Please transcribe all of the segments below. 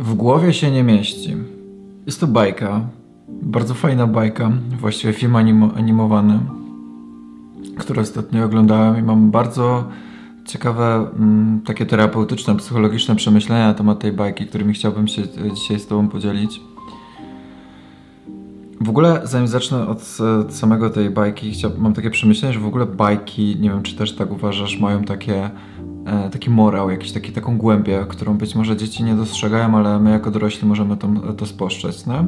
W głowie się nie mieści. Jest to bajka, bardzo fajna bajka, właściwie film anim animowany, który ostatnio oglądałem i mam bardzo ciekawe, mm, takie terapeutyczne, psychologiczne przemyślenia na temat tej bajki, którymi chciałbym się dzisiaj z Tobą podzielić. W ogóle, zanim zacznę od, od samego tej bajki, mam takie przemyślenie, że w ogóle bajki, nie wiem czy też tak uważasz, mają takie, e, taki morał, jakiś taki, taką głębię, którą być może dzieci nie dostrzegają, ale my jako dorośli możemy to, to spostrzec. No?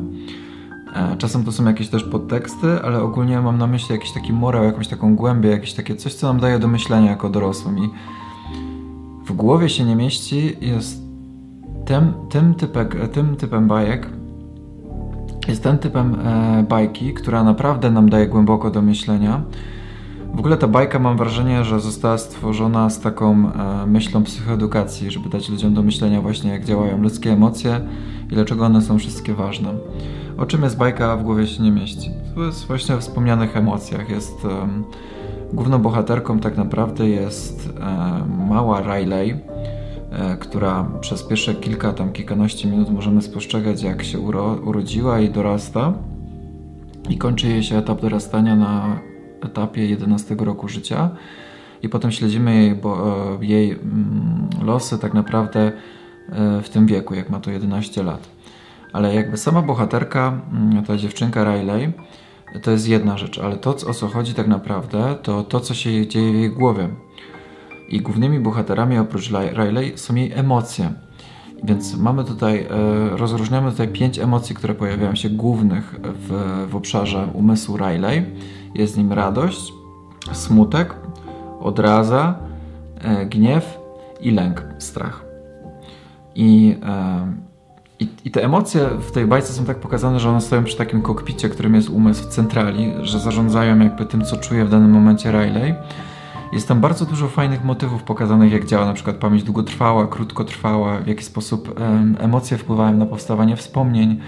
E, czasem to są jakieś też podteksty, ale ogólnie mam na myśli jakiś taki morał, jakąś taką głębię, jakieś takie coś, co nam daje do myślenia jako dorosłym. I w głowie się nie mieści jest tym, tym, typek, tym typem bajek, jest ten typem e, bajki, która naprawdę nam daje głęboko do myślenia. W ogóle ta bajka mam wrażenie, że została stworzona z taką e, myślą psychoedukacji, żeby dać ludziom do myślenia właśnie jak działają ludzkie emocje i dlaczego one są wszystkie ważne. O czym jest bajka w głowie się nie mieści? To jest właśnie o wspomnianych emocjach. Jest um, główną bohaterką tak naprawdę jest um, mała Riley, um, która przez pierwsze kilka, tam kilkanaście minut możemy spostrzegać jak się uro urodziła i dorasta i kończy jej się etap dorastania na etapie 11 roku życia i potem śledzimy jej, bo, e, jej mm, losy tak naprawdę w tym wieku, jak ma to 11 lat ale jakby sama bohaterka, mm, ta dziewczynka Riley, to jest jedna rzecz, ale to o co chodzi tak naprawdę, to to co się dzieje w jej głowie. I głównymi bohaterami oprócz Riley są jej emocje. Więc mamy tutaj, e, rozróżniamy tutaj pięć emocji, które pojawiają się głównych w, w obszarze umysłu Riley. Jest nim radość, smutek, odraza, e, gniew i lęk, strach. I e, i, I, te emocje w tej bajce są tak pokazane, że one stoją przy takim kokpicie, którym jest umysł w centrali, że zarządzają jakby tym, co czuje w danym momencie Riley. Jest tam bardzo dużo fajnych motywów pokazanych, jak działa na przykład pamięć długotrwała, krótkotrwała, w jaki sposób em, emocje wpływają na powstawanie wspomnień,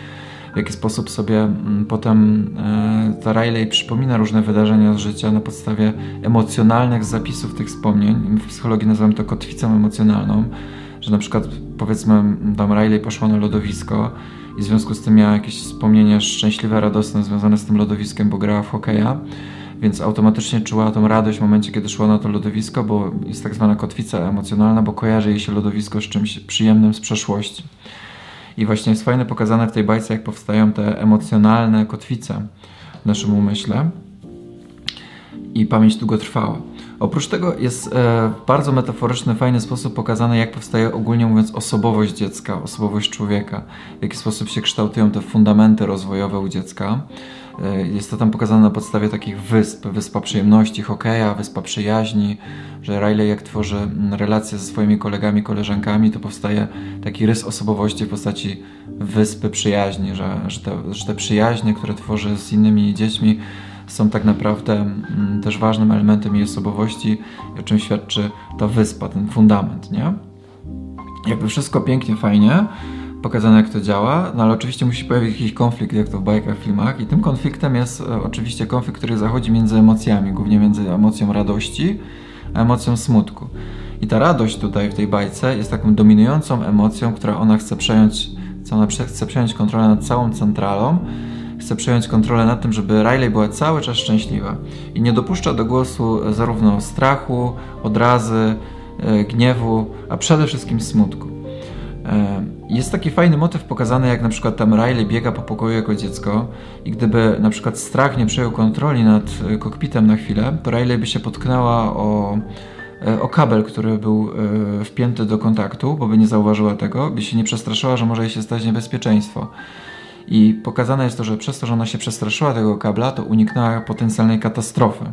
w jaki sposób sobie potem e, ta Riley przypomina różne wydarzenia z życia na podstawie emocjonalnych zapisów tych wspomnień. W psychologii nazywamy to kotwicą emocjonalną że na przykład powiedzmy tam Riley poszła na lodowisko i w związku z tym miała jakieś wspomnienia szczęśliwe, radosne związane z tym lodowiskiem, bo grała w hokeja, więc automatycznie czuła tą radość w momencie, kiedy szła na to lodowisko, bo jest tak zwana kotwica emocjonalna, bo kojarzy jej się lodowisko z czymś przyjemnym z przeszłości. I właśnie jest fajne pokazane w tej bajce, jak powstają te emocjonalne kotwice w naszym umyśle i pamięć długotrwała. Oprócz tego jest e, w bardzo metaforyczny, fajny sposób pokazane, jak powstaje ogólnie mówiąc osobowość dziecka, osobowość człowieka, w jaki sposób się kształtują te fundamenty rozwojowe u dziecka. E, jest to tam pokazane na podstawie takich wysp, wyspa przyjemności, hokeja, wyspa przyjaźni, że Riley jak tworzy relacje ze swoimi kolegami, koleżankami, to powstaje taki rys osobowości w postaci wyspy przyjaźni, że, że, te, że te przyjaźnie, które tworzy z innymi dziećmi, są tak naprawdę mm, też ważnym elementem jej osobowości, o czym świadczy ta wyspa, ten fundament, nie? Jakby wszystko pięknie, fajnie, pokazane jak to działa, no ale oczywiście musi pojawić jakiś konflikt, jak to w bajkach, filmach i tym konfliktem jest e, oczywiście konflikt, który zachodzi między emocjami, głównie między emocją radości a emocją smutku. I ta radość tutaj w tej bajce jest taką dominującą emocją, która ona chce przejąć, co ona chce przejąć kontrolę nad całą centralą, chce przejąć kontrolę nad tym, żeby Riley była cały czas szczęśliwa i nie dopuszcza do głosu zarówno strachu, odrazy, e, gniewu, a przede wszystkim smutku. E, jest taki fajny motyw pokazany, jak na przykład tam Riley biega po pokoju jako dziecko i gdyby na przykład strach nie przejął kontroli nad e, kokpitem na chwilę, to Riley by się potknęła o, o kabel, który był wpięty do kontaktu, bo by nie zauważyła tego, by się nie przestraszyła, że może jej się stać niebezpieczeństwo. I pokazane jest to, że przez to, że ona się przestraszyła tego kabla, to uniknęła potencjalnej katastrofy.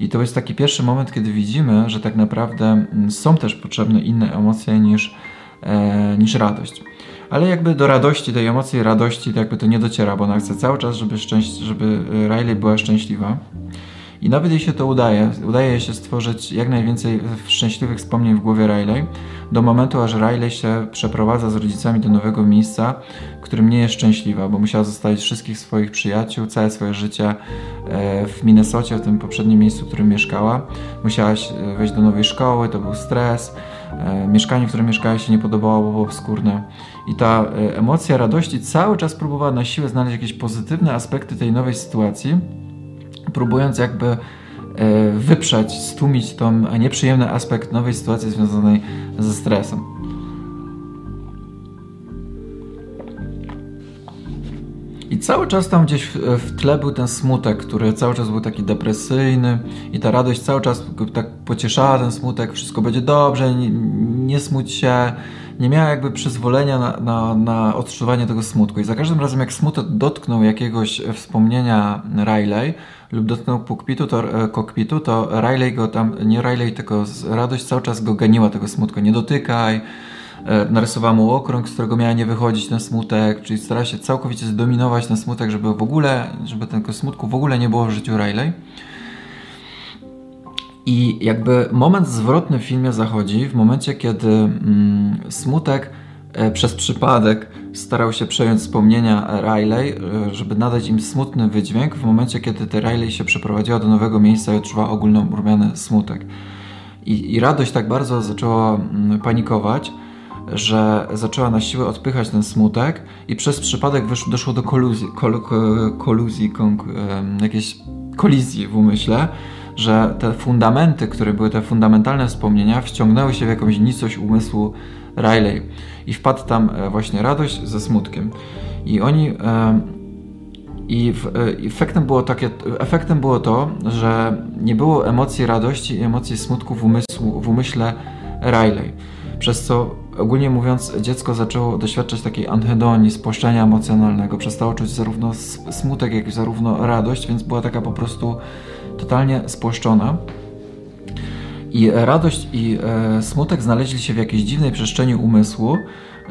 I to jest taki pierwszy moment, kiedy widzimy, że tak naprawdę mm, są też potrzebne inne emocje niż, e, niż radość. Ale jakby do radości, tej emocji radości, to jakby to nie dociera, bo ona chce cały czas, żeby, szczęś- żeby Riley była szczęśliwa. I nawet jeśli się to udaje, udaje jej się stworzyć jak najwięcej szczęśliwych wspomnień w głowie Riley, do momentu aż Riley się przeprowadza z rodzicami do nowego miejsca, w którym nie jest szczęśliwa, bo musiała zostawić wszystkich swoich przyjaciół, całe swoje życie e, w Minnesocie, w tym poprzednim miejscu, w którym mieszkała. Musiała wejść do nowej szkoły, to był stres. E, mieszkanie, w którym mieszkała się nie podobało, bo było obskurne. I ta e, emocja radości cały czas próbowała na siłę znaleźć jakieś pozytywne aspekty tej nowej sytuacji, próbując jakby e, wyprzeć, stłumić ten nieprzyjemny aspekt nowej sytuacji związanej ze stresem. I cały czas tam gdzieś w, tle był ten smutek, który cały czas był taki depresyjny i ta radość cały czas tak pocieszała ten smutek, wszystko będzie dobrze, nie, nie smuć się, nie miała jakby przyzwolenia na, na, na odczuwanie tego smutku. I za każdym razem, jak smutek dotknął jakiegoś wspomnienia Riley lub dotknął kokpitu, to, e, kokpitu, to Riley go tam, nie Riley, tylko radość cały czas go ganiła tego smutku. Nie dotykaj, e, narysowała mu okrąg, z którego miała nie wychodzić ten smutek, czyli stara się całkowicie zdominować ten smutek, żeby w ogóle, żeby tego smutku w ogóle nie było w życiu Riley. I jakby moment zwrotny w filmie zachodzi w momencie, kiedy mm, smutek przez przypadek starał się przejąć wspomnienia Riley, e, żeby nadać im smutny wydźwięk w momencie, kiedy te Riley się przeprowadziła do nowego miejsca i odczuwała ogólnomurmiany smutek. I, I radość tak bardzo zaczęła mm, panikować, że zaczęła na siłę odpychać ten smutek i przez przypadek wyszło, doszło do koluzji, kol, koluzji, jakiejś kolizji w umyśle, że te fundamenty, które były te fundamentalne wspomnienia, wciągnęły się w jakąś nicość umysłu Riley i wpadł tam e, właśnie radość ze smutkiem. I oni e, i e, efektem było, takie, efektem było to, że nie było emocji radości i emocji smutku w, umysłu, w umyśle Riley. Przez co ogólnie mówiąc, dziecko zaczęło doświadczać takiej anhedonii, spłaszczenia emocjonalnego. Przestało czuć zarówno smutek, jak i zarówno radość, więc była taka po prostu totalnie spłaszczona. I radość i e, smutek znaleźli się w jakiejś dziwnej przestrzeni umysłu,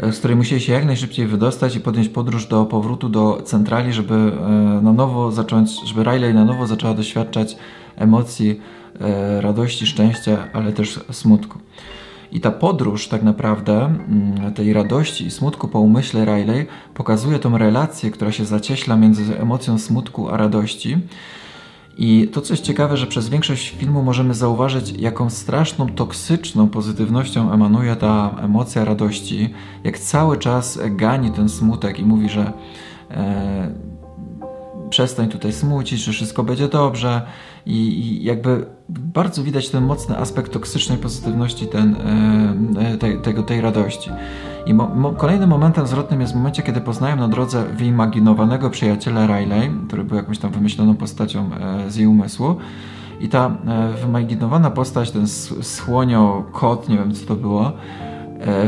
e, z której musieli się jak najszybciej wydostać i podjąć podróż do powrotu do centrali, żeby e, na nowo zacząć, żeby Riley na nowo zaczęła doświadczać emocji radości, szczęścia, ale też smutku. I ta podróż tak naprawdę mm, tej radości i smutku po umyśle Riley pokazuje tą relację, która się zacieśla między emocją smutku a radości i to, co jest ciekawe, że przez większość filmu możemy zauważyć, jaką straszną, toksyczną pozytywnością emanuje ta emocja radości, jak cały czas gani ten smutek i mówi, że e, przestań tutaj smucić, że wszystko będzie dobrze i, i jakby bardzo widać ten mocny aspekt toksycznej pozytywności ten, e, e tej, tego, tej radości. I mo mo kolejnym momentem zwrotnym jest w momencie, kiedy poznają na drodze wyimaginowanego przyjaciela Riley, który był jakąś tam wymyśloną postacią e, z jej umysłu. I ta e, wyimaginowana postać, ten słonio, kot, nie wiem co to było,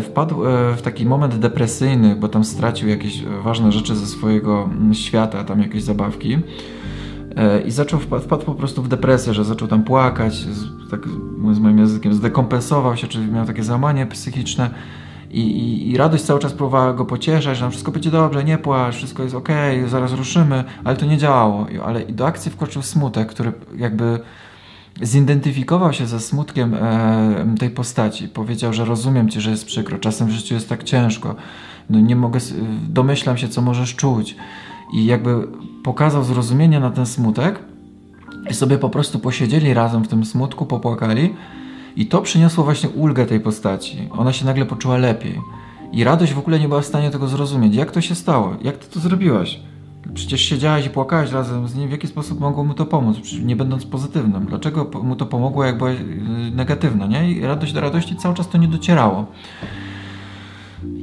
wpadł e, w taki moment depresyjny, bo tam stracił jakieś ważne rzeczy ze swojego mm, świata, tam jakieś zabawki. E, I zaczął, wpadł, wpadł po prostu w depresję, że zaczął tam płakać, tak z moim językiem, zdekompensował się, czyli miał takie załamanie psychiczne i, i, I, radość cały czas próbowała go pocieszać, że nam wszystko będzie dobrze, nie płacz, wszystko jest ok, zaraz ruszymy, ale to nie działało. Ale do akcji wkroczył smutek, który jakby zidentyfikował się ze smutkiem e, tej postaci. Powiedział, że rozumiem cię, że jest przykro, czasem w życiu jest tak ciężko, no nie mogę, domyślam się, co możesz czuć. I jakby pokazał zrozumienie na ten smutek i sobie po prostu posiedzieli razem w tym smutku, popłakali i to przyniosło właśnie ulgę tej postaci. Ona się nagle poczuła lepiej. I radość w ogóle nie była w stanie tego zrozumieć. Jak to się stało? Jak ty to zrobiłaś? Przecież siedziałaś i płakałaś razem z nim. W jaki sposób mogło mu to pomóc, nie będąc pozytywnym? Dlaczego mu to pomogło, jak była y, negatywna, nie? I radość do radości cały czas to nie docierało.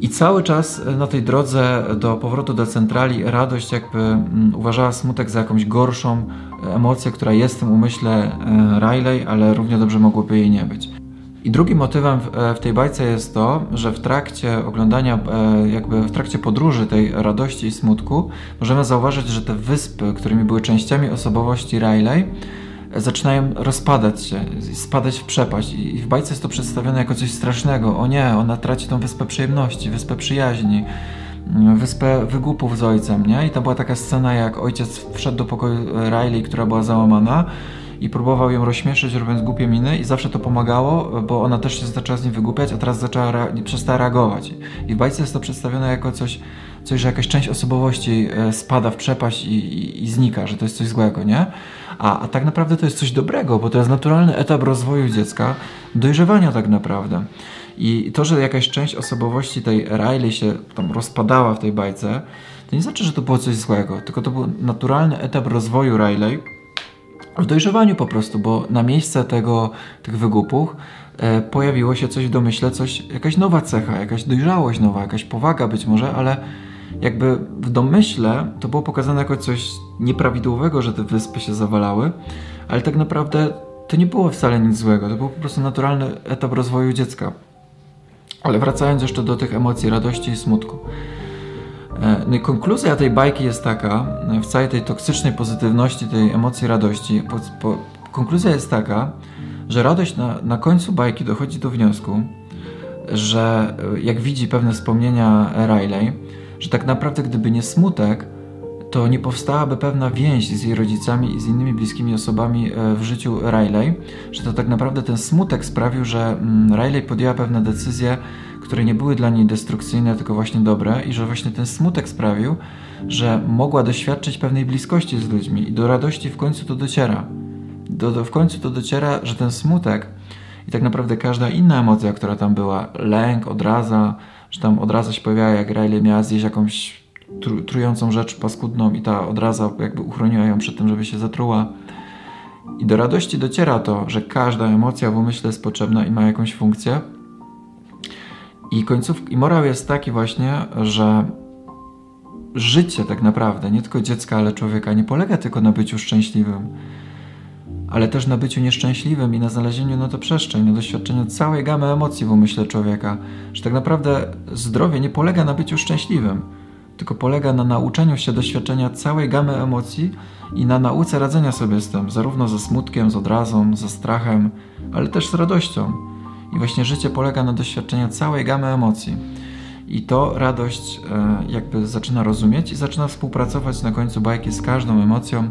I cały czas na tej drodze do powrotu do centrali radość jakby mm, uważała smutek za jakąś gorszą emocję, która jest w tym umyśle Riley, ale równie dobrze mogłoby jej nie być. I drugim motywem w, e, w, tej bajce jest to, że w trakcie oglądania, e, jakby w trakcie podróży tej radości i smutku, możemy zauważyć, że te wyspy, którymi były częściami osobowości Riley, zaczynają rozpadać się, spadać w przepaść. I w bajce jest to przedstawione jako coś strasznego. O nie, ona traci tą wyspę przyjemności, wyspę przyjaźni, wyspę wygłupów z ojcem, nie? I to była taka scena, jak ojciec wszedł do pokoju Riley, która była załamana i próbował ją rozśmieszyć, robiąc głupie miny i zawsze to pomagało, bo ona też się zaczęła z nim wygłupiać, a teraz zaczęła rea- przestała reagować. I w bajce jest to przedstawione jako coś, coś że jakaś część osobowości e, spada w przepaść i, i, i znika, że to jest coś złego, nie? A, a tak naprawdę to jest coś dobrego, bo to jest naturalny etap rozwoju dziecka, dojrzewania tak naprawdę. I to, że jakaś część osobowości tej Riley się tam rozpadała w tej bajce, to nie znaczy, że to było coś złego, tylko to był naturalny etap rozwoju Riley w dojrzewaniu po prostu, bo na miejsce tego, tych wygupów e, pojawiło się coś w domyśle, coś, jakaś nowa cecha, jakaś dojrzałość nowa, jakaś powaga być może, ale jakby w domyśle to było pokazane jako coś nieprawidłowego, że te wyspy się zawalały, ale tak naprawdę to nie było wcale nic złego, to był po prostu naturalny etap rozwoju dziecka. Ale wracając jeszcze do tych emocji radości i smutku. E, no i konkluzja tej bajki jest taka, e, w całej tej toksycznej pozytywności, tej emocji radości, po, po, konkluzja jest taka, że radość na, na końcu bajki dochodzi do wniosku, że e, jak widzi pewne wspomnienia Riley, że tak naprawdę gdyby nie smutek, to nie powstałaby pewna więź z jej rodzicami i z innymi bliskimi osobami w życiu Riley, że to tak naprawdę ten smutek sprawił, że mm, Riley podjęła pewne decyzje, które nie były dla niej destrukcyjne, tylko właśnie dobre, i że właśnie ten smutek sprawił, że mogła doświadczyć pewnej bliskości z ludźmi i do radości w końcu to dociera. Do, do, w końcu to dociera, że ten smutek i tak naprawdę każda inna emocja, która tam była, lęk, odraza, że tam odraza się pojawiała, jak Riley miała zjeść jakąś tru, trującą rzecz paskudną i ta odraza jakby uchroniła ją przed tym, żeby się zatruła. I do radości dociera to, że każda emocja w umyśle jest potrzebna i ma jakąś funkcję, i końców, i morał jest taki właśnie, że życie tak naprawdę, nie tylko dziecka, ale człowieka, nie polega tylko na byciu szczęśliwym, ale też na byciu nieszczęśliwym i na znalezieniu na to przestrzeń, na doświadczeniu całej gamy emocji w umyśle człowieka. Że tak naprawdę zdrowie nie polega na byciu szczęśliwym, tylko polega na nauczeniu się doświadczenia całej gamy emocji i na nauce radzenia sobie z tym, zarówno ze smutkiem, z odrazą, ze strachem, ale też z radością. I właśnie życie polega na doświadczeniu całej gamy emocji. I to radość e, jakby zaczyna rozumieć i zaczyna współpracować na końcu bajki z każdą emocją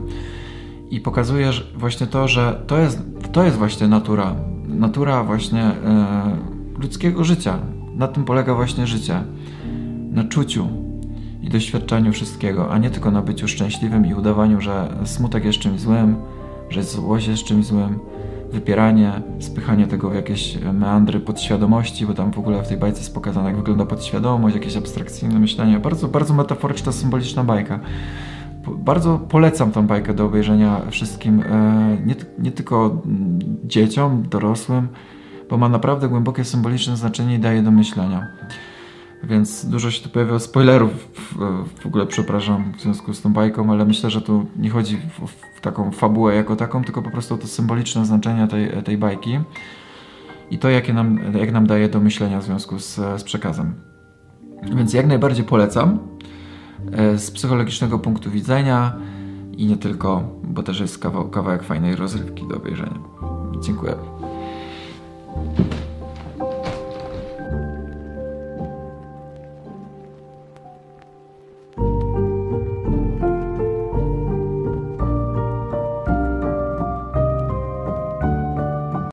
i pokazuje właśnie to, że to jest, to jest właśnie natura. Natura właśnie e, ludzkiego życia. Na tym polega właśnie życie. Na czuciu i doświadczeniu wszystkiego, a nie tylko na byciu szczęśliwym i udawaniu, że smutek jest czymś złym, że złość jest czymś złym, wypieranie, spychanie tego w jakieś meandry podświadomości, bo tam w ogóle w tej bajce jest pokazane, jak wygląda podświadomość, jakieś abstrakcyjne myślenie. Bardzo, bardzo metaforyczna, symboliczna bajka. Bardzo polecam tą bajkę do obejrzenia wszystkim, e, nie, nie tylko dzieciom, dorosłym, bo ma naprawdę głębokie symboliczne znaczenie i daje do myślenia. Więc dużo się tu pojawia spoilerów, w ogóle przepraszam w związku z tą bajką, ale myślę, że tu nie chodzi w taką fabułę jako taką, tylko po prostu to symboliczne znaczenie tej, tej bajki i to, jakie nam, jak nam daje do myślenia w związku z, z przekazem. Więc jak najbardziej polecam e, z psychologicznego punktu widzenia i nie tylko, bo też jest kawał, kawałek fajnej rozrywki do obejrzenia. Dziękuję.